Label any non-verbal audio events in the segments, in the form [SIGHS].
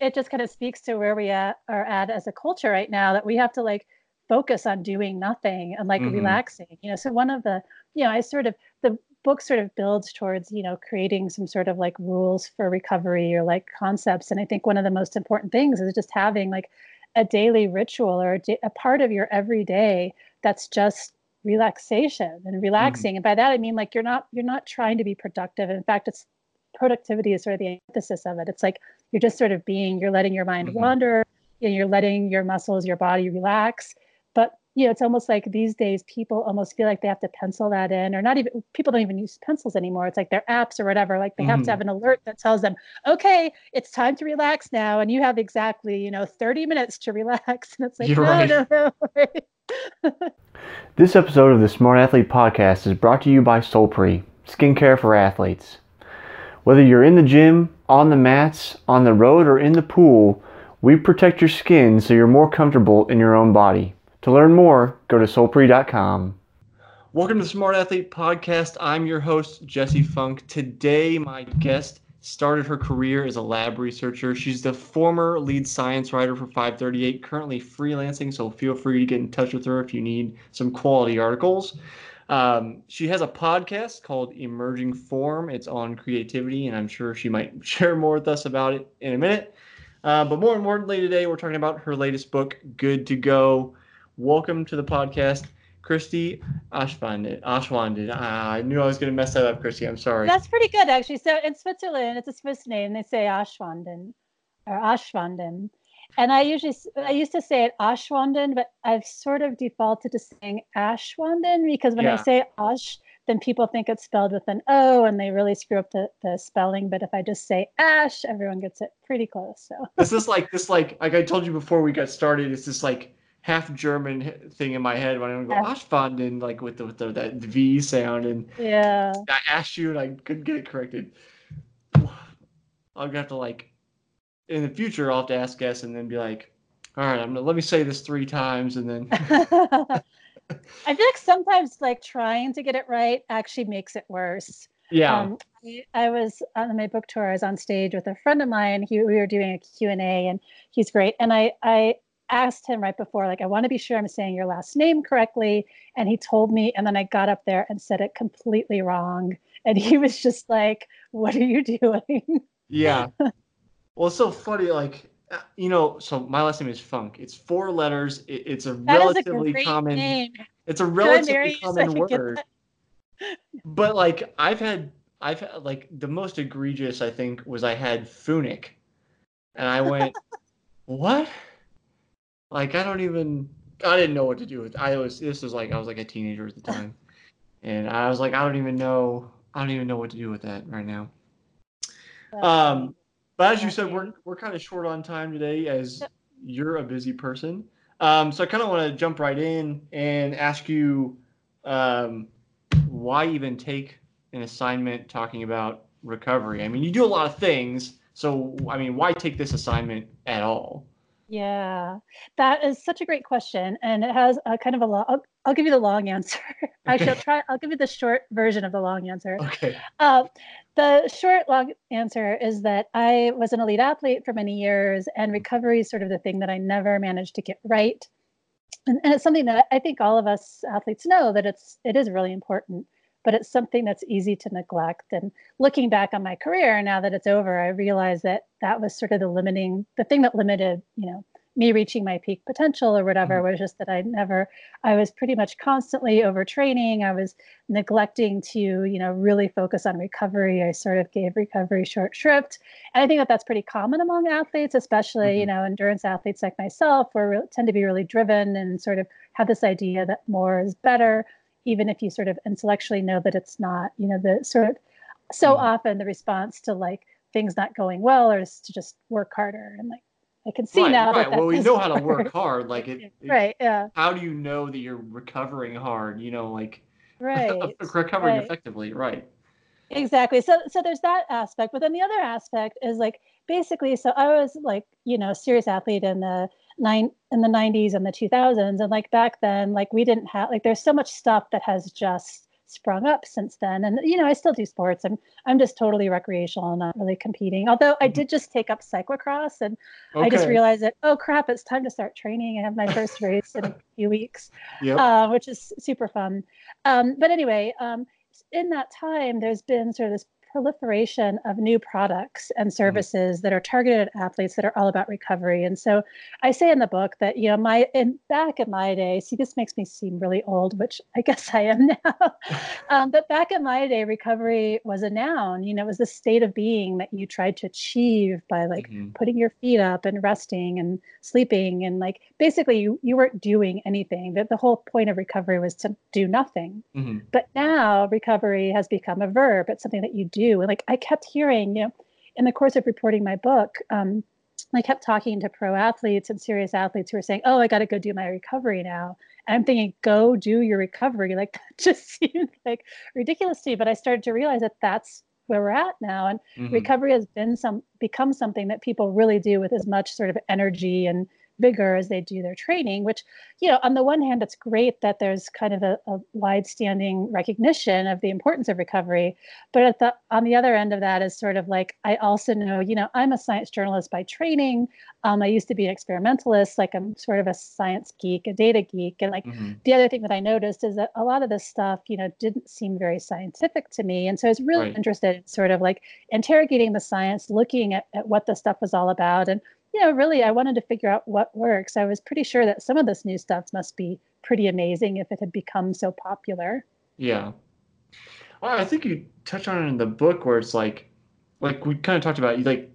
it just kind of speaks to where we at, are at as a culture right now that we have to like focus on doing nothing and like mm-hmm. relaxing. You know, so one of the, you know, I sort of the book sort of builds towards you know creating some sort of like rules for recovery or like concepts and i think one of the most important things is just having like a daily ritual or a, a part of your everyday that's just relaxation and relaxing mm-hmm. and by that i mean like you're not you're not trying to be productive in fact it's productivity is sort of the emphasis of it it's like you're just sort of being you're letting your mind mm-hmm. wander and you're letting your muscles your body relax but you know it's almost like these days people almost feel like they have to pencil that in or not even people don't even use pencils anymore it's like their apps or whatever like they mm-hmm. have to have mm-hmm. an alert that tells them okay it's time to relax now and you have exactly you know 30 minutes to relax [LAUGHS] and it's like You're no, right. no no this episode of the Smart Athlete Podcast is brought to you by Solpre, skincare for athletes. Whether you're in the gym, on the mats, on the road, or in the pool, we protect your skin so you're more comfortable in your own body. To learn more, go to solpre.com. Welcome to the Smart Athlete Podcast. I'm your host, Jesse Funk. Today, my guest started her career as a lab researcher. She's the former lead science writer for 538, currently freelancing, so feel free to get in touch with her if you need some quality articles. Um, she has a podcast called Emerging Form. It's on creativity, and I'm sure she might [LAUGHS] share more with us about it in a minute. Uh, but more importantly, today we're talking about her latest book, Good to Go. Welcome to the podcast. Christie Aschwanden. Ashwanden. Ah, I knew I was going to mess that up, Christie. I'm sorry. That's pretty good, actually. So in Switzerland, it's a Swiss name. They say Ashwanden or Ashwanden. And I usually, I used to say it Ashwanden, but I've sort of defaulted to saying Ashwanden because when yeah. I say Ash, then people think it's spelled with an O and they really screw up the, the spelling. But if I just say Ash, everyone gets it pretty close. So [LAUGHS] this is like this, like, like I told you before we got started, it's just like half German thing in my head when I go Ashwanden, like with the with the that V sound, and yeah, I asked you and I couldn't get it corrected. I'll have to like in the future. I'll have to ask guests and then be like, all right, I'm gonna let me say this three times and then. [LAUGHS] I feel like sometimes like trying to get it right actually makes it worse. Yeah. Um, I, I, was on my book tour. I was on stage with a friend of mine. He, we were doing a Q and A, and he's great. And I, I asked him right before, like, I want to be sure I'm saying your last name correctly. And he told me, and then I got up there and said it completely wrong. And he was just like, What are you [LAUGHS] doing? Yeah. Well, it's so funny. Like, uh, you know, so my last name is Funk. It's four letters. It, it's a that relatively a common. Name. It's a relatively common word. But like, I've had, I've had like the most egregious. I think was I had Funic, and I went, [LAUGHS] what? Like I don't even I didn't know what to do with. I was this was like I was like a teenager at the [LAUGHS] time, and I was like I don't even know I don't even know what to do with that right now. Um, but as you said, we're we're kind of short on time today as you're a busy person. Um, so I kind of want to jump right in and ask you, um, why even take an assignment talking about recovery? I mean, you do a lot of things, so I mean, why take this assignment at all? Yeah, that is such a great question, and it has a kind of a long. I'll, I'll give you the long [LAUGHS] answer. I shall try. I'll give you the short version of the long answer. Okay. Uh, the short long answer is that I was an elite athlete for many years, and recovery is sort of the thing that I never managed to get right. And, and it's something that I think all of us athletes know that it's it is really important but it's something that's easy to neglect. And looking back on my career, now that it's over, I realize that that was sort of the limiting, the thing that limited, you know, me reaching my peak potential or whatever mm-hmm. was just that I never, I was pretty much constantly overtraining. I was neglecting to, you know, really focus on recovery. I sort of gave recovery short shrift. And I think that that's pretty common among athletes, especially, mm-hmm. you know, endurance athletes like myself, who tend to be really driven and sort of have this idea that more is better even if you sort of intellectually know that it's not you know the sort of so mm. often the response to like things not going well is to just work harder and like I can see right, now right. that well we know hard. [LAUGHS] how to work hard like it, [LAUGHS] right yeah how do you know that you're recovering hard you know like right [LAUGHS] recovering right. effectively right exactly so so there's that aspect but then the other aspect is like basically so I was like you know serious athlete in the nine in the 90s and the 2000s and like back then like we didn't have like there's so much stuff that has just sprung up since then. And you know, I still do sports. I'm I'm just totally recreational, not really competing. Although I did just take up cyclocross, and okay. I just realized that oh crap, it's time to start training. I have my first race in a [LAUGHS] few weeks, yep. uh, which is super fun. Um, but anyway, um, in that time, there's been sort of this proliferation of new products and mm-hmm. services mm-hmm. that are targeted at athletes that are all about recovery. And so I say in the book that, you know, my in back in my day, see, this makes me seem really old, which [LAUGHS] I guess I am now. [LAUGHS] um, but back in my day, recovery was a noun, you know, it was the state of being that you tried to achieve by like mm-hmm. putting your feet up and resting and sleeping. And like basically you, you weren't doing anything. That the whole point of recovery was to do nothing. Mm-hmm. But now recovery has become a verb. It's something that you do do. And like I kept hearing, you know, in the course of reporting my book, um, I kept talking to pro athletes and serious athletes who were saying, "Oh, I got to go do my recovery now." And I'm thinking, "Go do your recovery." Like [LAUGHS] that just seemed like ridiculous to me. But I started to realize that that's where we're at now, and mm-hmm. recovery has been some become something that people really do with as much sort of energy and vigor as they do their training, which, you know, on the one hand, it's great that there's kind of a, a wide standing recognition of the importance of recovery. But at the on the other end of that is sort of like I also know, you know, I'm a science journalist by training. Um, I used to be an experimentalist, like I'm sort of a science geek, a data geek. And like mm-hmm. the other thing that I noticed is that a lot of this stuff, you know, didn't seem very scientific to me. And so I was really right. interested in sort of like interrogating the science, looking at, at what the stuff was all about and you know, really, I wanted to figure out what works. I was pretty sure that some of this new stuff must be pretty amazing if it had become so popular. Yeah. Well, I think you touch on it in the book where it's like, like we kind of talked about, you like,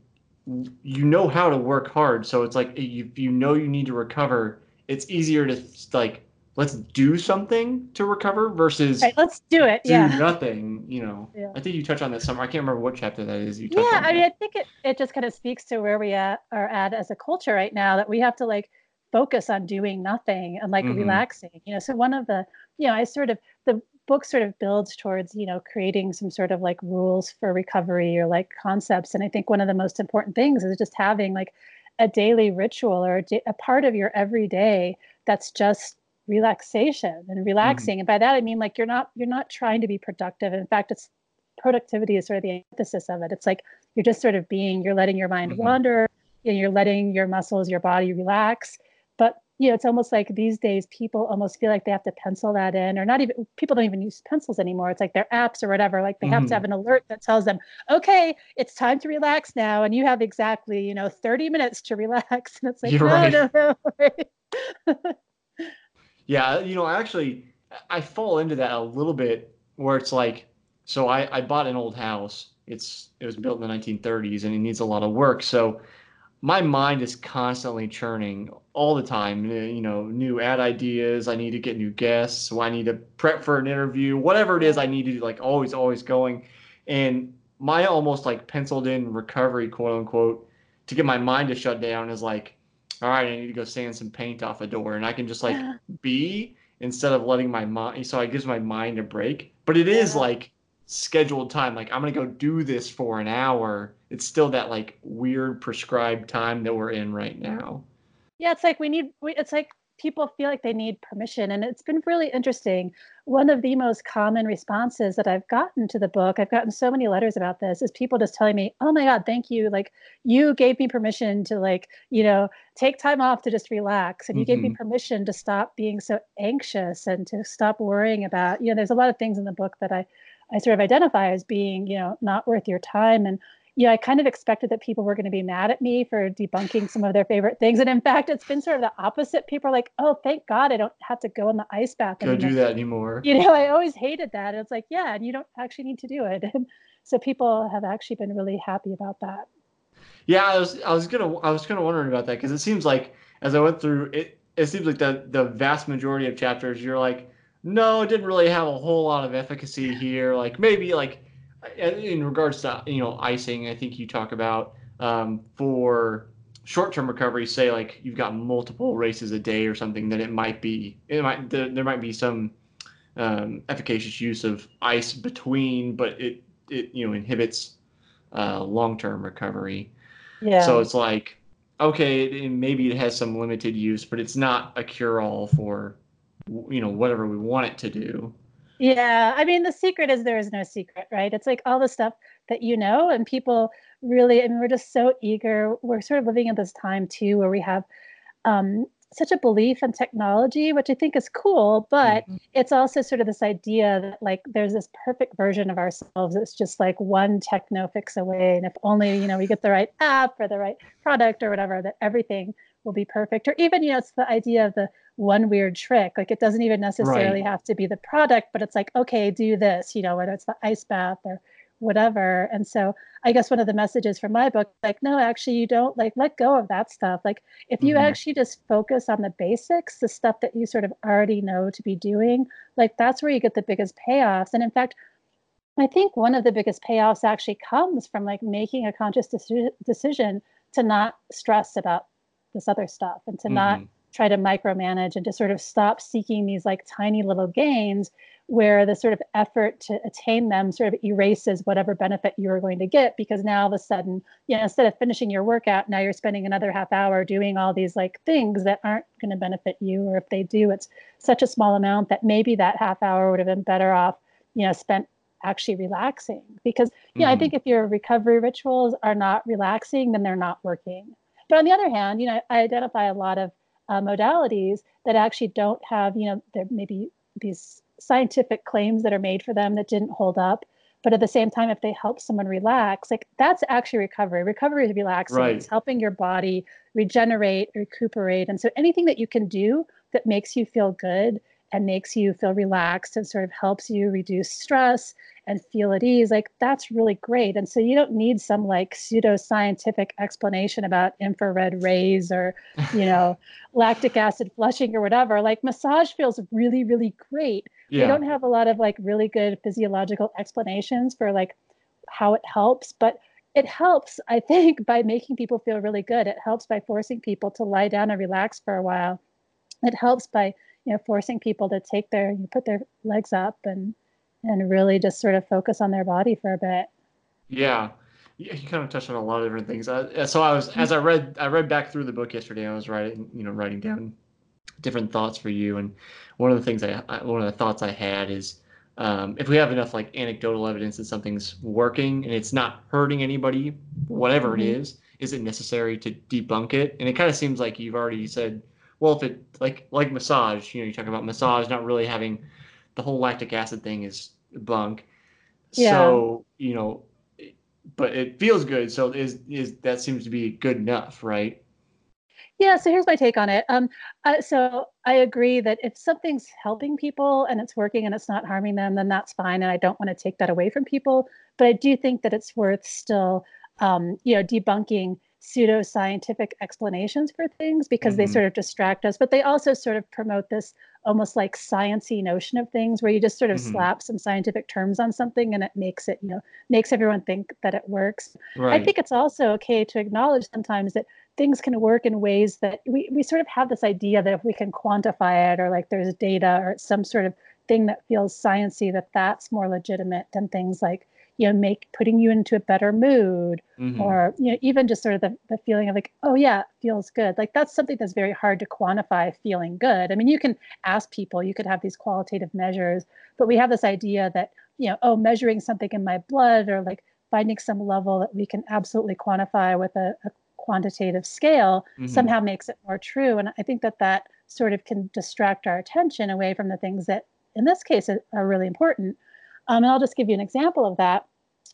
you know how to work hard. So it's like, you, you know, you need to recover. It's easier to like let's do something to recover versus right, let's do it. Do yeah. nothing. You know. Yeah. I think you touch on this somewhere. I can't remember what chapter that is. You yeah, I mean, I think it it just kind of speaks to where we at, are at as a culture right now that we have to like focus on doing nothing and like mm-hmm. relaxing. You know, so one of the you know I sort of the book sort of builds towards you know creating some sort of like rules for recovery or like concepts and i think one of the most important things is just having like a daily ritual or a, a part of your everyday that's just relaxation and mm-hmm. relaxing mm-hmm. and by that i mean like you're not you're not trying to be productive in fact it's productivity is sort of the emphasis of it it's like you're just sort of being you're letting your mind mm-hmm. wander and you're letting your muscles your body relax but you know it's almost like these days people almost feel like they have to pencil that in or not even people don't even use pencils anymore it's like their apps or whatever like they mm-hmm. have to have an alert that tells them okay it's time to relax now and you have exactly you know 30 minutes to relax [LAUGHS] and it's like you're no, right. no, no. [LAUGHS] Yeah, you know, I actually, I fall into that a little bit where it's like, so I, I bought an old house. It's it was built in the 1930s and it needs a lot of work. So my mind is constantly churning all the time. Eh, you know, new ad ideas. I need to get new guests. So I need to prep for an interview. Whatever it is, I need to like always always going. And my almost like penciled in recovery, quote unquote, to get my mind to shut down is like all right, I need to go sand some paint off a door, and I can just like [GASPS] be instead of letting my mind. So it gives my mind a break. But it is like scheduled time. Like I'm gonna go do this for an hour. It's still that like weird prescribed time that we're in right now. Yeah, it's like we need. We, it's like people feel like they need permission. And it's been really interesting. One of the most common responses that I've gotten to the book, I've gotten so many letters about this, is people just telling me, oh my God, thank you. Like, you gave me permission to, like, you know, take time off to just relax. And you mm-hmm. gave me mm-hmm. permission to stop being so anxious and to stop worrying about, you know, there's a lot of things in the book that I, I sort of identify as being, you know, not worth your time. And yeah, I kind of expected that people were going to be mad at me for debunking some of their favorite things. And in fact, it's been sort of the opposite. People are like, oh, thank God I don't have to go in the ice bath. Don't do that anymore. You know, I always hated that. And it's like, yeah, and you don't actually need to do it. [LAUGHS] And so people have actually been really happy about that. Yeah, I was I was gonna I was kind of wondering about that because it seems like as I went through it, it seems like the the vast majority of chapters you're like, no, it didn't really have a whole lot of efficacy here. Like maybe like in regards to you know icing, I think you talk about um, for short-term recovery. Say like you've got multiple races a day or something, then it might be it might there, there might be some um, efficacious use of ice between, but it it you know inhibits uh, long-term recovery. Yeah. So it's like okay, it, maybe it has some limited use, but it's not a cure-all for you know whatever we want it to do. Yeah, I mean, the secret is there is no secret, right? It's like all the stuff that you know, and people really, I mean, we're just so eager. We're sort of living in this time too where we have um, such a belief in technology, which I think is cool, but mm-hmm. it's also sort of this idea that like there's this perfect version of ourselves that's just like one techno fix away. And if only, you know, we get the right app or the right product or whatever, that everything will be perfect. Or even, you know, it's the idea of the one weird trick. Like it doesn't even necessarily right. have to be the product, but it's like, okay, do this, you know, whether it's the ice bath or whatever. And so I guess one of the messages from my book, like, no, actually, you don't like let go of that stuff. Like, if you mm-hmm. actually just focus on the basics, the stuff that you sort of already know to be doing, like, that's where you get the biggest payoffs. And in fact, I think one of the biggest payoffs actually comes from like making a conscious deci- decision to not stress about this other stuff and to mm-hmm. not try to micromanage and to sort of stop seeking these like tiny little gains where the sort of effort to attain them sort of erases whatever benefit you are going to get because now all of a sudden you know instead of finishing your workout now you're spending another half hour doing all these like things that aren't going to benefit you or if they do it's such a small amount that maybe that half hour would have been better off you know spent actually relaxing because you know mm. i think if your recovery rituals are not relaxing then they're not working but on the other hand you know i identify a lot of uh, modalities that actually don't have you know there maybe these scientific claims that are made for them that didn't hold up but at the same time if they help someone relax like that's actually recovery recovery is relaxing right. it's helping your body regenerate recuperate and so anything that you can do that makes you feel good and makes you feel relaxed and sort of helps you reduce stress and feel at ease like that's really great. And so you don't need some like pseudo scientific explanation about infrared rays or you [LAUGHS] know lactic acid flushing or whatever. Like massage feels really really great. Yeah. they don't have a lot of like really good physiological explanations for like how it helps but it helps i think by making people feel really good. It helps by forcing people to lie down and relax for a while. It helps by you know forcing people to take their you put their legs up and and really just sort of focus on their body for a bit. Yeah. You kind of touched on a lot of different things. Uh, so I was, as I read, I read back through the book yesterday. I was writing, you know, writing down different thoughts for you. And one of the things I, one of the thoughts I had is, um, if we have enough like anecdotal evidence that something's working and it's not hurting anybody, whatever mm-hmm. it is, is it necessary to debunk it? And it kind of seems like you've already said, well, if it like like massage, you know, you talk about massage not really having the whole lactic acid thing is bunk. Yeah. So, you know, but it feels good. So is is that seems to be good enough, right? Yeah, so here's my take on it. Um, uh, so I agree that if something's helping people and it's working and it's not harming them, then that's fine, and I don't want to take that away from people. But I do think that it's worth still, um, you know, debunking pseudoscientific explanations for things because mm-hmm. they sort of distract us but they also sort of promote this almost like sciency notion of things where you just sort of mm-hmm. slap some scientific terms on something and it makes it you know makes everyone think that it works right. i think it's also okay to acknowledge sometimes that things can work in ways that we, we sort of have this idea that if we can quantify it or like there's data or some sort of thing that feels sciency that that's more legitimate than things like you know make putting you into a better mood mm-hmm. or you know even just sort of the, the feeling of like oh yeah feels good like that's something that's very hard to quantify feeling good i mean you can ask people you could have these qualitative measures but we have this idea that you know oh measuring something in my blood or like finding some level that we can absolutely quantify with a, a quantitative scale mm-hmm. somehow makes it more true and i think that that sort of can distract our attention away from the things that in this case are really important um, and I'll just give you an example of that.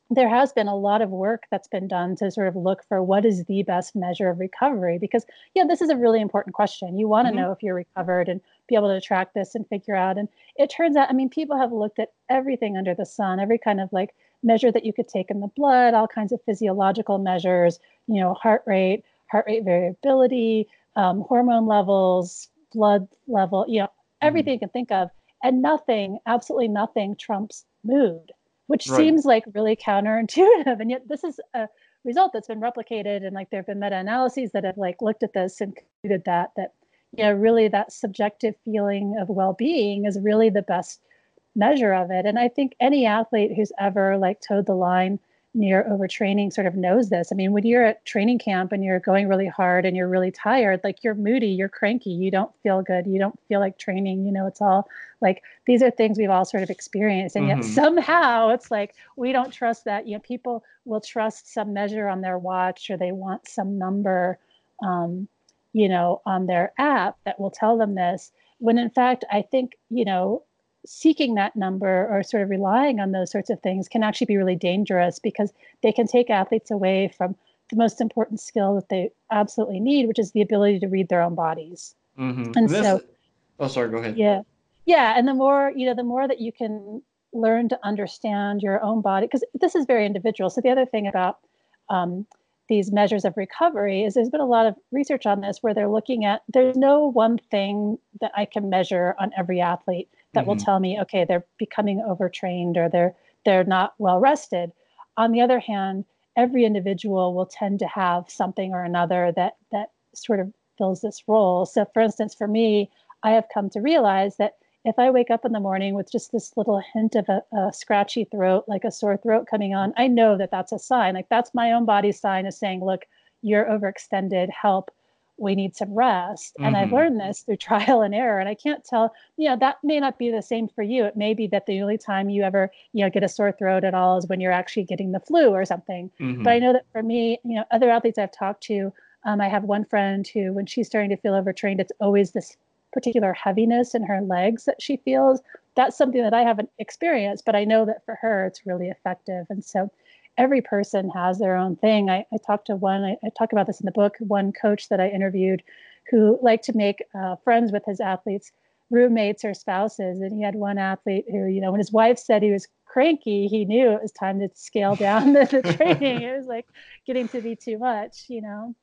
There has been a lot of work that's been done to sort of look for what is the best measure of recovery because, yeah, this is a really important question. You want to mm-hmm. know if you're recovered and be able to track this and figure out. And it turns out, I mean, people have looked at everything under the sun, every kind of like measure that you could take in the blood, all kinds of physiological measures, you know, heart rate, heart rate variability, um, hormone levels, blood level, you know, everything mm-hmm. you can think of. And nothing, absolutely nothing trumps mood, which right. seems like really counterintuitive. And yet this is a result that's been replicated and like there have been meta-analyses that have like looked at this and concluded that that you know really that subjective feeling of well-being is really the best measure of it. And I think any athlete who's ever like toed the line near overtraining sort of knows this. I mean, when you're at training camp and you're going really hard and you're really tired, like you're moody, you're cranky, you don't feel good, you don't feel like training. You know, it's all like these are things we've all sort of experienced. And mm-hmm. yet somehow it's like we don't trust that. You know, people will trust some measure on their watch or they want some number, um, you know, on their app that will tell them this. When in fact, I think, you know, seeking that number or sort of relying on those sorts of things can actually be really dangerous because they can take athletes away from the most important skill that they absolutely need, which is the ability to read their own bodies. Mm-hmm. And this, so, oh, sorry, go ahead. Yeah, yeah, and the more you know, the more that you can learn to understand your own body, because this is very individual. So the other thing about um, these measures of recovery is there's been a lot of research on this where they're looking at there's no one thing that I can measure on every athlete that mm-hmm. will tell me, okay, they're becoming overtrained or they're they're not well rested. On the other hand, every individual will tend to have something or another that that sort of fills this role. So for instance, for me, I have come to realize that if I wake up in the morning with just this little hint of a, a, scratchy throat, like a sore throat coming on, I know that that's a sign. Like that's my own body sign of saying, look, you're overextended, help we need some rest. Mm-hmm. And I've mm-hmm. learned this through [LAUGHS] trial and error. And I can't tell, you know, that may not be the same for you. It may be that the only time you ever, you know, get a sore throat at all is when you're actually getting the flu or something. Mm-hmm. But I know that for me, you know, other athletes I've talked to, um, I have one friend who, when she's starting to feel overtrained, it's always this particular heaviness in her legs that she feels. That's something that I haven't experienced, but I know that for her, it's really effective. And so every person has their own thing. I, I talked to one, I, I, talk about this in the book, one coach that I interviewed who liked to make uh, friends with his athletes, roommates or spouses. And he had one athlete who, you know, when his wife said he was cranky, he knew it was time to scale down the, the training. it was like getting to be too much, you know?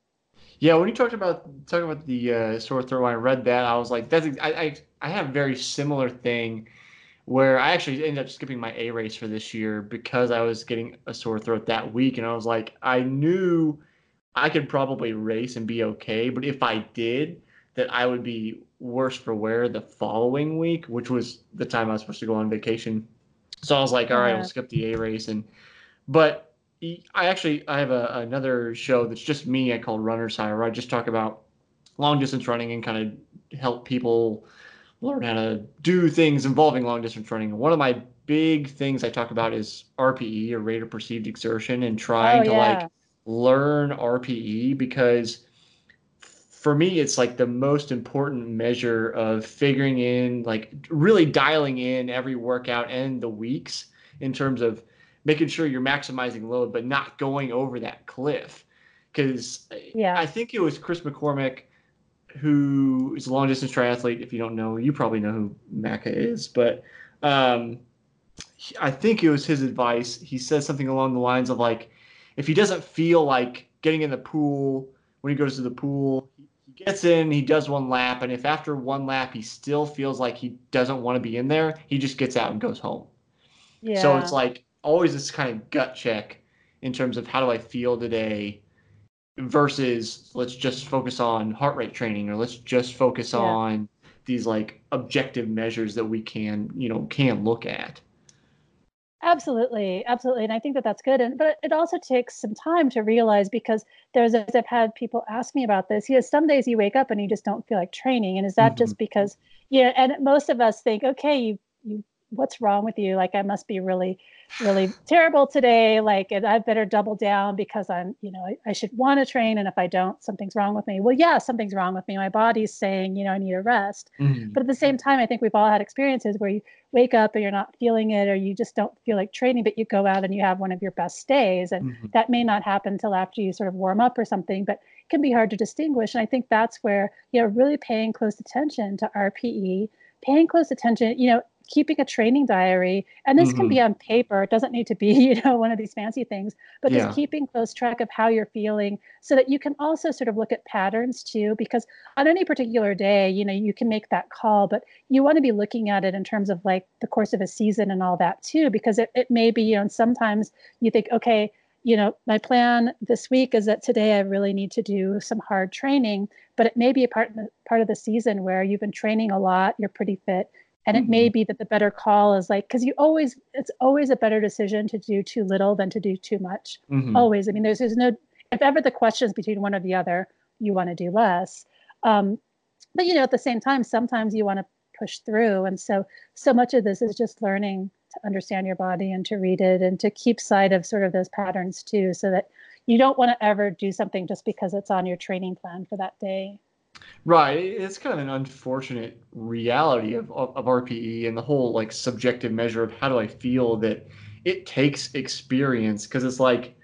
Yeah, when you talked about talking about the uh, sore throat, when I read that, I was like, "That's I, I I have a very similar thing where I actually ended up skipping my A race for this year because I was getting a sore throat that week. And I was like, I knew I could probably race and be okay. But if I did, that I would be worse for wear the following week, which was the time I was supposed to go on vacation. So I was like, all right, yeah. I'll skip the A race. And, but I actually, I have a, another show that's just me. I call Runner's High, where I just talk about long distance running and kind of help people learn how to do things involving long distance running. One of my big things I talk about is RPE or rate of perceived exertion and trying oh, to yeah. like learn RPE because for me it's like the most important measure of figuring in like really dialing in every workout and the weeks in terms of making sure you're maximizing load but not going over that cliff because yeah. I think it was Chris McCormick who is a long distance triathlete. If you don't know, you probably know who Macca is, but um, I think it was his advice. He says something along the lines of like, if he doesn't feel like getting in the pool when he goes to the pool, he gets in, he does one lap, and if after one lap he still feels like he doesn't want to be in there, he just gets out and goes home. Yeah. So it's like always this kind of gut check in terms of how do I feel today versus let's just focus on heart rate training or let's just focus yeah. on these like objective measures that we can you know can look at. Absolutely. Absolutely. And i think that that's good. And but it also takes some time to realize because there's as i've had people ask me about this you know some days you wake up and you just don't feel like training. And is that mm-hmm. just because yeah and most of us think okay you you what's wrong with you? Like i must be really really terrible today. Like and i better double down because i'm you know i, I should want to train and if i don't something's wrong with me. Well yeah something's wrong with me. My body's saying you know i need a rest. Mm-hmm. but at the same time i think we've all had experiences where you wake up and you're not feeling it or you just don't feel like training but you go out and you have one of your best days and mm-hmm. that may not happen until after you sort of warm up or something but it can be hard to distinguish and i think that's where you know really paying close attention to rpe paying close attention you know keeping a training diary and this mm-hmm. can be mm-hmm. on paper it doesn't need to be [LAUGHS] you know one of these fancy things but yeah. just keeping close track of how you're feeling so that you can also sort of look at patterns too because on any particular day you know you can make that call but you want to be looking at it in terms of like the course of a season and all that too because it, it may be you know sometimes you think okay you know my plan this week is that today i really need to do some hard training but it may be a part, part of the season where you've been training a lot you're pretty fit and it mm-hmm. may be that the better call is like because you always it's always a better decision to do too little than to do too much. Mm-hmm. always. I mean there's there's no if ever the question is between one or the other you want to do less. Um, but you know at the same time sometimes you want to push through. And so so much of this is just learning to understand your body and to read it and to keep sight of sort of those patterns too so that you don't want to ever do something just because it's on your training plan for that day Right. It's kind of an unfortunate reality of, of, of, RPE and the whole like subjective measure of how do I feel that it takes experience because it's like,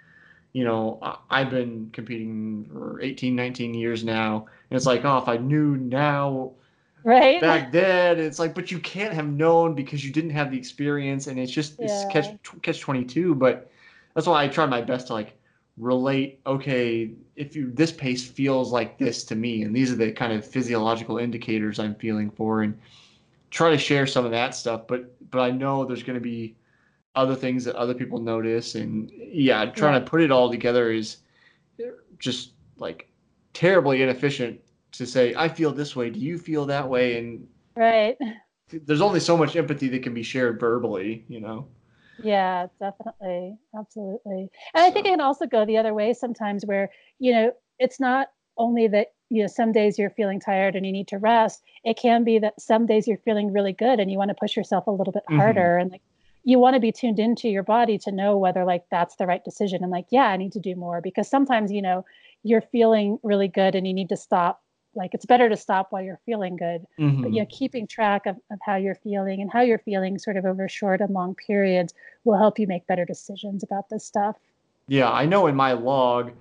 you know, I've been competing for 18, 19 years now. And it's like, oh, if I knew now right back then, it's like, but you can't have known because you didn't have the experience. And it's just, yeah. it's catch, catch 22. But that's why I try my best to like relate okay if you this pace feels like this to me and these are the kind of physiological indicators i'm feeling for and try to share some of that stuff but but i know there's going to be other things that other people notice and yeah trying yeah. to put it all together is just like terribly inefficient to say i feel this way. Do you feel that way? And right. there's only so much empathy that can be shared verbally you know yeah, definitely. Absolutely. And I think it can also go the other way sometimes where, you know, it's not only that, you know, some days you're feeling tired and you need to rest. It can be that some days you're feeling really good and you want to push yourself a little bit mm-hmm. harder and like you want to be tuned into your body to know whether like that's the right decision and like, yeah, I need to do more because sometimes, you know, you're feeling really good and you need to stop like it's better to stop while you're feeling good mm-hmm. but you know keeping track of, of how you're feeling and how you're feeling sort of over short and long periods will help you make better decisions about this stuff yeah i know in my log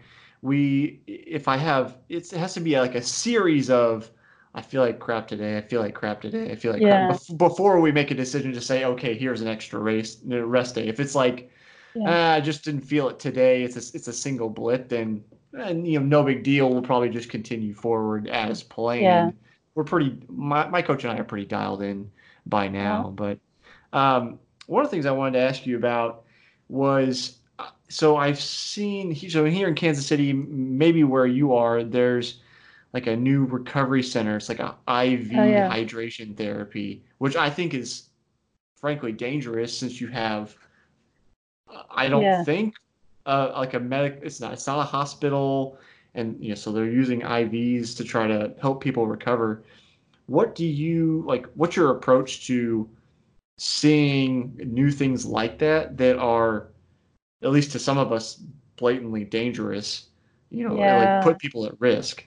we if i have it has to be like a series of i feel like crap today i feel like crap today i feel like yeah. crap before we make a decision to say okay here's an extra race rest day if it's like yeah. ah, i just didn't feel it today it's a, it's a single blip then and you know, no big deal. We'll probably just continue forward as planned. Yeah. We're pretty. My, my coach and I are pretty dialed in by now. Yeah. But um, one of the things I wanted to ask you about was uh, so I've seen so here in Kansas City, maybe where you are, there's like a new recovery center. It's like a IV oh, yeah. hydration therapy, which I think is frankly dangerous since you have. I don't yeah. think uh, like a medic. It's not. It's not a hospital, and you know, so they're using IVs to try to help people recover. What do you like? What's your approach to seeing new things like that that are, at least to some of us, blatantly dangerous? You know, yeah. like put people at risk.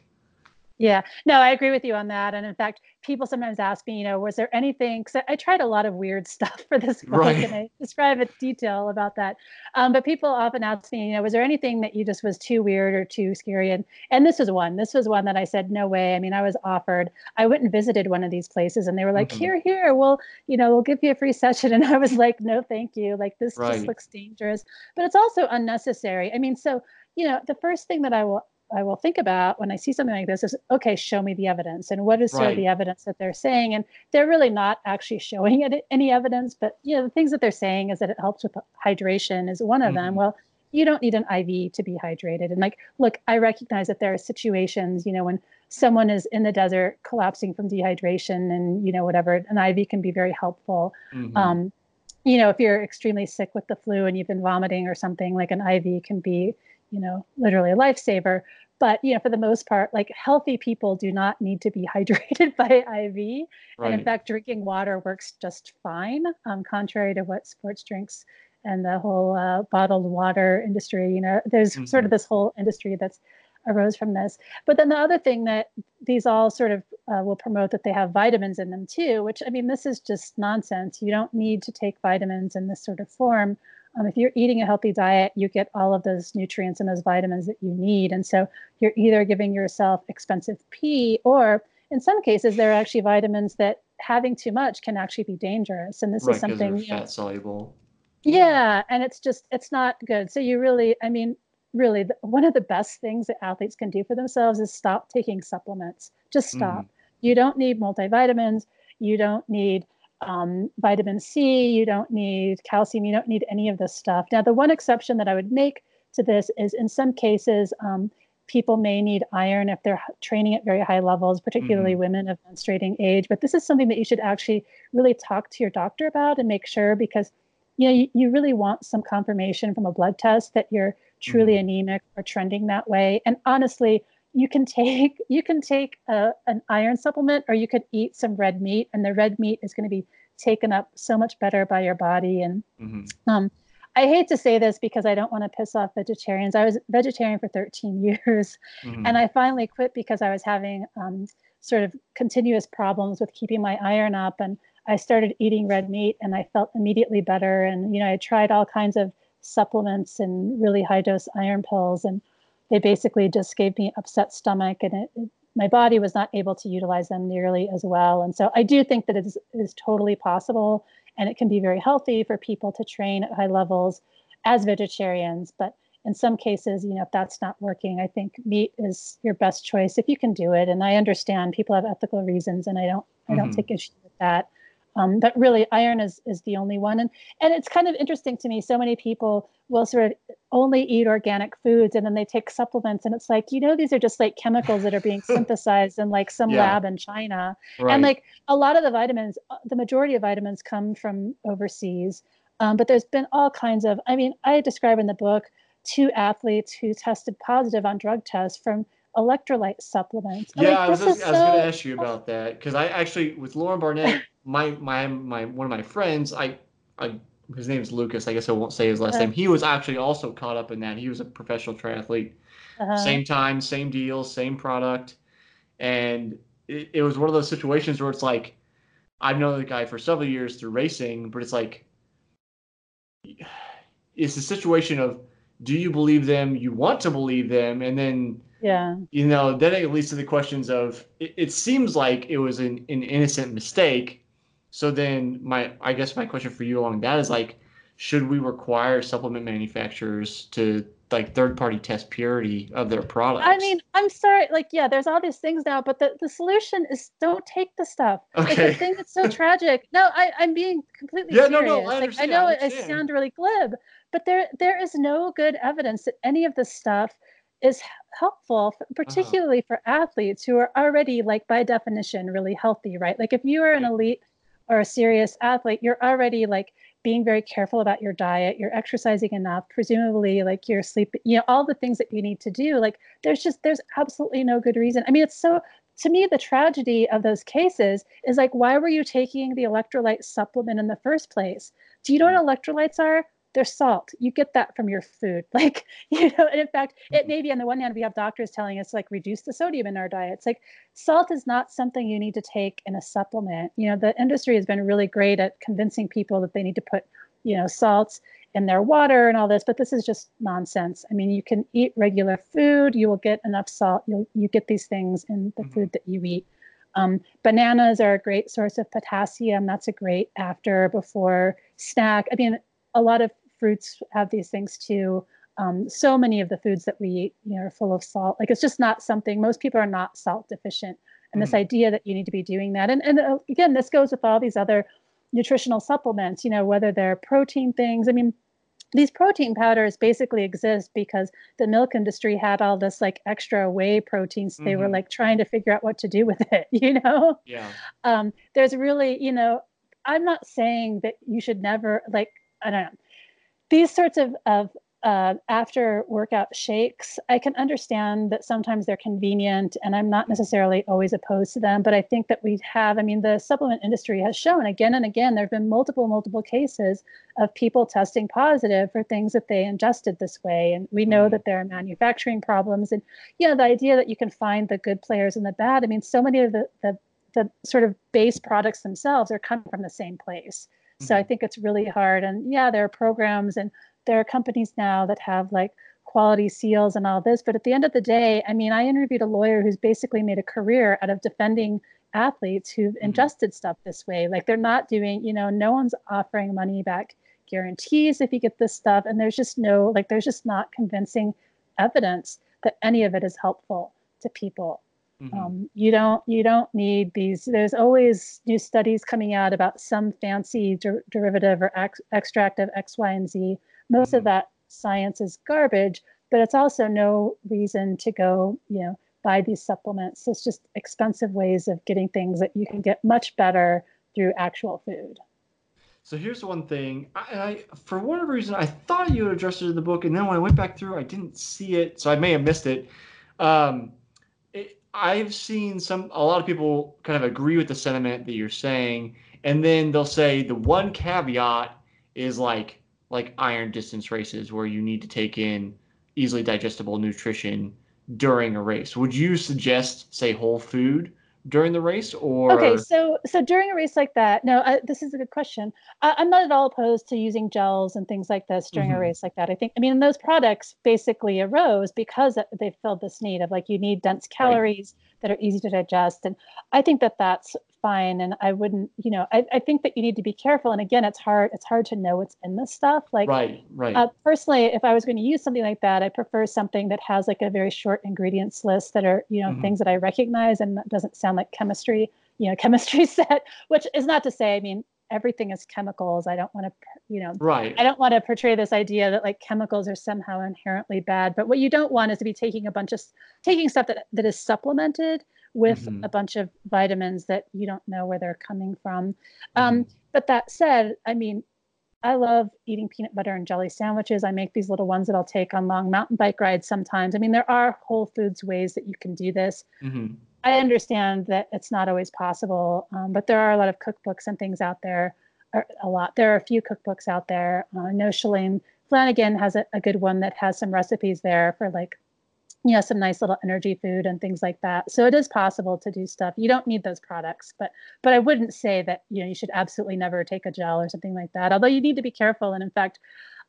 Yeah, no, I agree with you on that. And in fact, people sometimes ask me, you know, was there anything? Because I, I, tried a lot of weird [LAUGHS] stuff for this book, right. and I describe in detail about that. Um, but people often ask me, you know, was there anything that you just was too weird or too scary? And and this was one. This was one that I said, no way. I mean, I was offered. I went and visited one of these places, and they were like, mm-hmm. here, here, well, you know, we'll give you a free session. [LAUGHS] And I was like, no, thank you. Like this right. just looks dangerous, but it's also unnecessary. I mean, so you know, the first thing that I will I will think about when I see something like this is okay, show me the evidence. And what is right. of the evidence that they're saying? And they're really not actually showing [LAUGHS] it, any evidence, but you know, the things that they're saying is that it helps with hydration is one of mm-hmm. them. Well, you don't need an IV to be hydrated. And like, look, I recognize that there are situations, you know, when someone is in the desert collapsing from dehydration and, you know, whatever, an IV can be very helpful. Mm-hmm. Um, you know, if you're extremely sick with the flu and you've been vomiting or something, like an IV can be you know, literally a lifesaver. But you know, for the most part, like healthy people do not need to be [LAUGHS] hydrated by IV, right. and in fact, drinking water works just fine. Um, contrary to what sports drinks and the whole uh, bottled water industry, you know, there's mm-hmm. sort of this whole industry that's arose from this. But then the other thing that these all sort of uh, will promote that they have vitamins in them too, which I mean, this is just nonsense. You don't need to take vitamins in this sort of form um, if you're eating a healthy diet, you get all of those nutrients and those vitamins that you need. And so you're either giving yourself expensive pee, or in some cases, there are actually vitamins that having too much can actually be dangerous. And this right, is something fat soluble. Yeah, and it's just it's not good. So you really, I mean, really, the, one of the best things that athletes can do for themselves is stop taking supplements. Just stop. Mm. You don't need multivitamins. You don't need um, vitamin C, you don't need calcium, you don't need any of this stuff. Now, the one exception that I would make to this is in some cases, um, people may need iron if they're training at very high levels, particularly mm-hmm. women of menstruating age. But this is something that you should actually really talk to your doctor about and make sure because you know you, you really want some confirmation from a blood test that you're truly mm-hmm. anemic or trending that way. And honestly, you can take [LAUGHS] you can take a, an iron supplement or you could eat some red meat and the red meat is going to be taken up so much better by your body and mm-hmm. um, I hate to say this because I don't want to piss off vegetarians. I was vegetarian for 13 [LAUGHS] years mm-hmm. and I finally quit because I was having um, sort of continuous problems with keeping my iron up. And I started eating red meat and I felt immediately better. And, you know, I tried all kinds of supplements and really high dose iron pills. And they basically just gave me upset stomach and it, it, my body was not able to utilize them nearly as well. And so I do think that it is, it is totally possible and it can be very healthy for people to train at high levels as vegetarians. But in some cases, you know, if that's not working, I think meat is your best choice if you can do it. And I understand people have ethical reasons, and I don't, I don't mm-hmm. take issue with that. Um, but really, iron is is the only one, and and it's kind of interesting to me. So many people will sort of only eat organic foods, and then they take supplements, and it's like you know these are just like chemicals that are being [LAUGHS] synthesized in like some yeah. lab in China, right. and like a lot of the vitamins, uh, the majority of vitamins come from overseas. Um, but there's been all kinds of. I mean, I describe in the book two athletes who tested positive on drug tests from electrolyte supplements. Yeah, like, I was, was so... going to ask you about that because I actually with Lauren Barnett my my my one of my friends, I I his name's Lucas. I guess I won't say his last uh-huh. name. He was actually also caught up in that. He was a professional triathlete. Uh-huh. Same time, same deal, same product, and it, it was one of those situations where it's like, I've known the guy for several years through racing, but it's like, [SIGHS] it's a situation of, do you believe them? You want to believe them, and then yeah you know then it leads to the questions of it, it seems like it was an, an innocent mistake so then my I guess my question for you along that is like, should we require supplement manufacturers to like third party test purity of their products? I mean, I'm sorry, like yeah, there's all these things now, but the, the solution is don't take the stuff. Okay. Like, the thing that's so [LAUGHS] tragic. No, I, I'm being completely yeah, serious. No, no, I, like, I know I, I sound really glib, but there there is no good evidence that any of this stuff is helpful uh-huh. particularly uh-huh. for athletes who are already like by definition really healthy right like if you are an elite or a serious athlete, you're already like being very careful about your diet, you're exercising enough, presumably like you're sleeping, you know, all the things that you need to do. Like there's just there's absolutely no good reason. I mean, it's so to me the tragedy of those cases is like why were you taking the electrolyte supplement in the first place? Do you know what mm. electrolytes are? There's salt. You get that from your food. [LAUGHS] Like, you know, and in fact, it mm-hmm. may be on the one hand, we have doctors telling us like reduce the sodium in our diets. Like salt is not something you need to take in a supplement. You know, the industry has been really great at convincing people that they need to put, you know, salts in their water and all this, but this is just nonsense. I mean, you can eat regular food, you will get enough salt, you'll you get these things in the mm-hmm. food that you eat. Um, bananas are a great source of potassium. That's a great after, before snack. I mean, a lot of fruits have these things too. Um, so many of the foods that we eat, you know, are full of salt. Like it's just not something. Most people are not salt deficient, and this idea that you need to be doing that. And and uh, again, this goes with all these other nutritional supplements. You know, whether they're protein things. I mean, these protein powders basically exist because the milk industry had all this like extra whey proteins. They mm-hmm. were like trying to figure out what to do with it. [LAUGHS] You know. Yeah. Um, there's really, you know, I'm not saying that you should never like. I don't know these sorts of, of uh, after workout shakes, I can understand that sometimes they're convenient and I'm not necessarily always opposed to them. But I think that we have, I mean, the supplement industry has shown again and again, there have been multiple, multiple cases of people testing positive for things that they ingested this way. And we know mm-hmm. that there are manufacturing problems. And, you know, the idea that you can find the good players and the bad, I mean, so many of the, the, the sort of base products themselves are coming from the same place. So I mm-hmm. think it's really hard. And yeah, there are programs and there are companies now that have like quality seals and all this. But at the end of the day, I mean, I interviewed a lawyer who's basically made a career out of defending athletes who've mm-hmm. ingested stuff this way. Like they're not doing, you know, no one's offering money back guarantees if you get this stuff. And there's just no, like, there's just not convincing evidence that any of it is helpful to people. Mm-hmm. Um, you don't you don't need these. There's always new studies coming out about some fancy der- derivative or ex- extract of X, Y, and Z. Most mm-hmm. of that science is garbage. but it's also no reason to go, you know, buy these supplements. It's just expensive ways of getting things that you can get much better through actual food. So here's one thing. I, I, for whatever reason, I thought you had addressed it in the book, and then when I went back through, I didn't see it, so I may have missed it. Um, it I've seen some a lot of people kind of agree with the sentiment that you're saying, and then they'll say the one caveat is like like iron distance races where you need to take in easily digestible nutrition during a race. Would you suggest, say, whole food during the race or okay so so during a race like that no I, this is a good question I, am not at all opposed to using gels and things like this during mm-hmm. a race like that i think i mean those products basically arose because they filled this need of like you need dense calories right. that are easy to digest and i think that that's fine and i wouldn't you know I, I think that you need to be careful and again it's hard it's hard to know what's in this stuff like right right. uh, personally if i was going to use something like that i prefer something that has like a very short ingredients list that are you know mm-hmm. things that i recognize and that doesn't sound like chemistry you know [LAUGHS] chemistry set which is not to say i mean everything is chemicals. I don't want to you know right. I don't want to portray this idea that like chemicals are somehow inherently bad but what you don't want is to be taking a bunch of taking stuff that that is supplemented with mm-hmm. a bunch of vitamins that you don't know where they're coming from. Um, mm-hmm. But that said, I mean, I love eating peanut butter and jelly sandwiches. I make these little ones that I'll take on long mountain bike rides sometimes. I mean, there are whole foods ways that you can do this. Mm-hmm. I understand that it's not always possible, um, but there are a lot of cookbooks and things out there. A lot. There are a few cookbooks out there. Uh, I know Shalane Flanagan has a, a good one that has some recipes there for like you know some nice little energy food and things like that. So it is possible to do stuff. You don't need those products but but i wouldn't say that you know you should absolutely never take a gel or something like that although you need to be careful. And in fact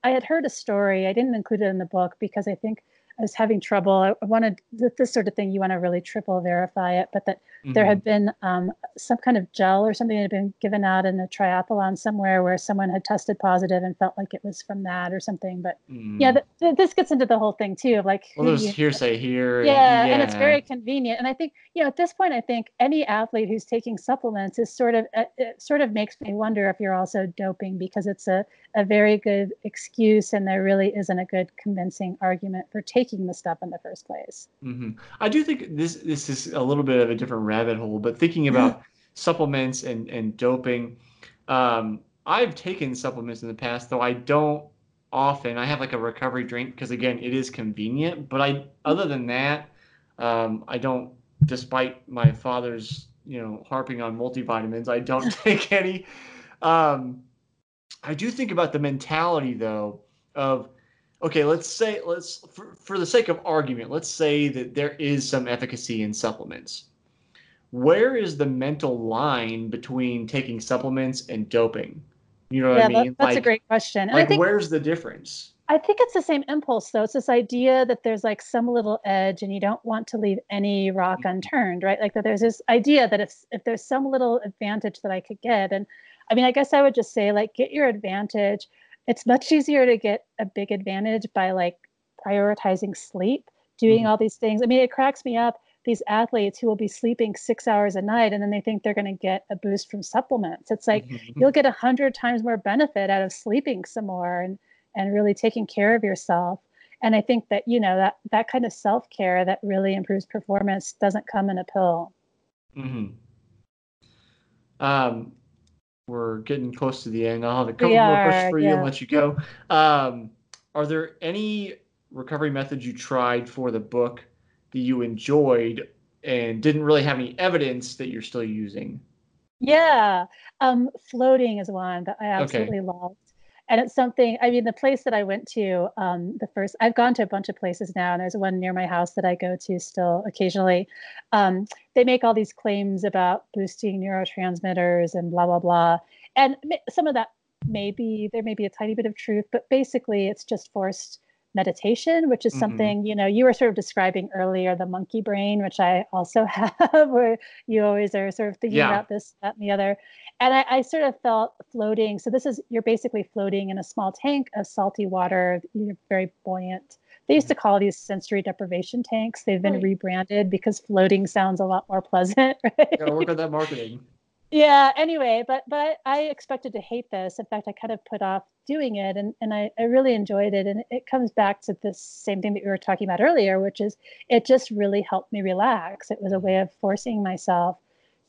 i had heard a story i didn't include it in the book because i think I was having trouble. I wanted this sort of thing. You want to really triple verify it, but that mm-hmm. there had been um, some kind of gel or something that had been given out in a triathlon somewhere where someone had tested positive and felt like it was from that or something. But mm. yeah, th- th- this gets into the whole thing too of like well, there's you, hearsay here. Yeah, and, yeah, and it's very convenient. And I think you know at this point, I think any athlete who's taking supplements is sort of uh, it sort of makes me wonder if you're also doping because it's a a very good excuse and there really isn't a good convincing argument for taking the stuff in the first place. Mm-hmm. I do think this this is a little bit of a different rabbit hole, but thinking about supplements and and doping, um, I've taken supplements in the past, though I don't often. I have like a recovery drink because again, it is convenient. But I, other than that, um, I don't. Despite my father's, you know, harping on multivitamins, I don't [LAUGHS] take any. Um, I do think about the mentality though of okay, let's say let's for, for the sake of argument, let's say that there is some efficacy in supplements. Where is the mental line between taking supplements and doping? You know what I mean? That, that's like, a great question. like, think, where's the difference? I think it's the same impulse, though. It's this idea that there's like some little edge, and you don't want to leave any rock mm-hmm. unturned, right? Like that. There's this idea that if if there's some little advantage that I could get, and I mean, I guess I would just say like get your advantage. It's much easier to get a big advantage by like prioritizing sleep, doing mm-hmm. all these things. I mean, it cracks me up these athletes who will be sleeping six hours a night and then they think they're going to get a boost from supplements. It's like mm-hmm. you'll get a hundred times more benefit out of sleeping some more and and really taking care of yourself. And I think that you know that that kind of self care that really improves performance doesn't come in a pill. Mm-hmm. Um, we're getting close to the end. I'll have a couple more questions for you and let you go. Um, are there any recovery methods you tried for the book that you enjoyed and didn't really have any evidence that you're still using? Yeah, um, floating is one that I absolutely okay. loved. And it's something, I mean, the place that I went to, um, the first, I've gone to a bunch of places now, and there's one near my house that I go to still occasionally. Um, they make all these claims about boosting neurotransmitters and blah, blah, blah. And some of that may be, there may be a tiny bit of truth, but basically it's just forced meditation, which is mm-hmm. something, you know, you were sort of describing earlier the monkey brain, which I also [LAUGHS] have, where you always are sort of thinking yeah. about this, that, and the other. And I, I, sort of felt floating. So this is, you're basically floating in a small tank of salty water. You're very buoyant. They used to mm-hmm. call these sensory deprivation tanks. They've been right. rebranded because floating sounds a lot more pleasant. [LAUGHS] Right? Gotta work on that marketing. Yeah anyway but but I, expected to hate this. In fact i kind of put off doing it and, and I, I really enjoyed it. And it comes back to this same thing that we were talking about earlier which is it just really helped me relax. It was a way of forcing myself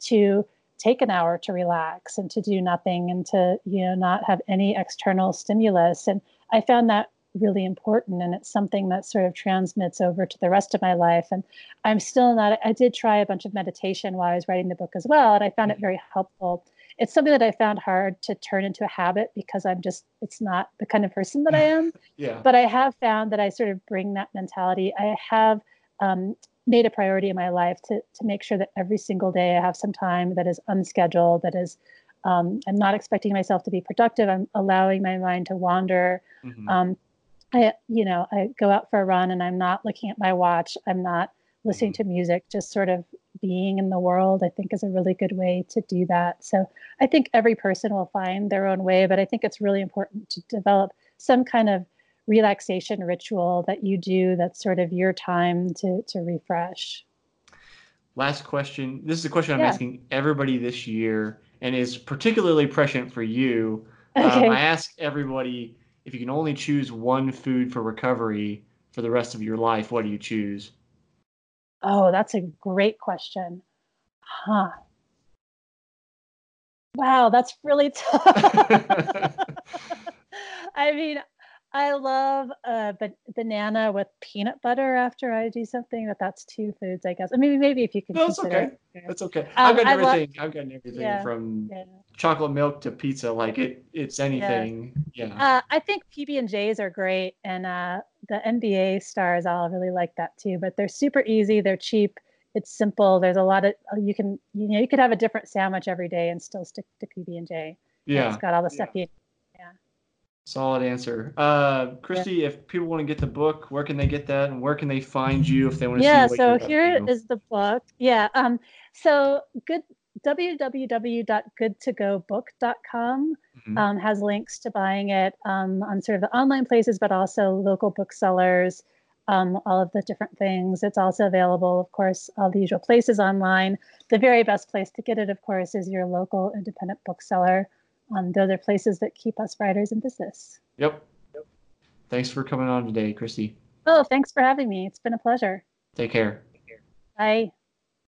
to take an hour to relax and to do nothing and to you know not have any external stimulus. And i found that really important and it's something that sort of transmits over to the rest of my life and i'm still not i did try a bunch of meditation while i was writing the book as well and i found it mm-hmm. very helpful it's something that i found hard to turn into a habit because i'm just it's not the kind of person that i am [LAUGHS] yeah but i have found that i sort of bring that mentality i have um, made a priority in my life to, to make sure that every single day i have some time that is unscheduled that is um, i'm not expecting myself to be productive i'm allowing my mind to wander mm-hmm. um, I, you know, I go out for a run and I'm not looking at my watch. I'm not listening mm-hmm. to music, just sort of being in the world, I think is a really good way to do that. So I think every person will find their own way, but I think it's really important to develop some kind of relaxation ritual that you do that's sort of your time to, to refresh. Last question. This is a question I'm yeah. asking everybody this year and is particularly prescient for you. [LAUGHS] Okay. Um, I ask everybody if you can only choose one food for recovery for the rest of your life, what do you choose? Oh, that's a great question. Huh. Wow, that's really [LAUGHS] tough. [LAUGHS] I mean, I love uh, a banana with peanut butter after I do something, but that's two foods, I guess. I mean, maybe if you can. No, that's okay. It. That's okay. Um, I've got everything. Love, I've got everything yeah, from yeah. chocolate milk to pizza. Like it, it's anything. Yeah. yeah. Uh, I think PB and J's are great, and uh, the NBA stars all really like that too. But they're super easy. They're cheap. It's simple. There's a lot of uh, you can you know you could have a different sandwich every day and still stick to PB and J. Yeah. It's got all the stuff you Solid answer. Uh, Christie, yeah. if people want to get the book, where can they get that, and where can they find you if they want to yeah, so here is the book. Yeah. Um. So good. www.goodtogobook.com mm-hmm. um, has links to buying it um, on sort of the online places, but also local booksellers. Um, all of the different things. It's also available, of course, all the usual places online. The very best place to get it, of course, is your local independent bookseller um, those are places that keep us writers in business. Yep. yep. Thanks for coming on today, Christie. Oh, thanks for having me. It's been a pleasure. Take care. Take care. Bye.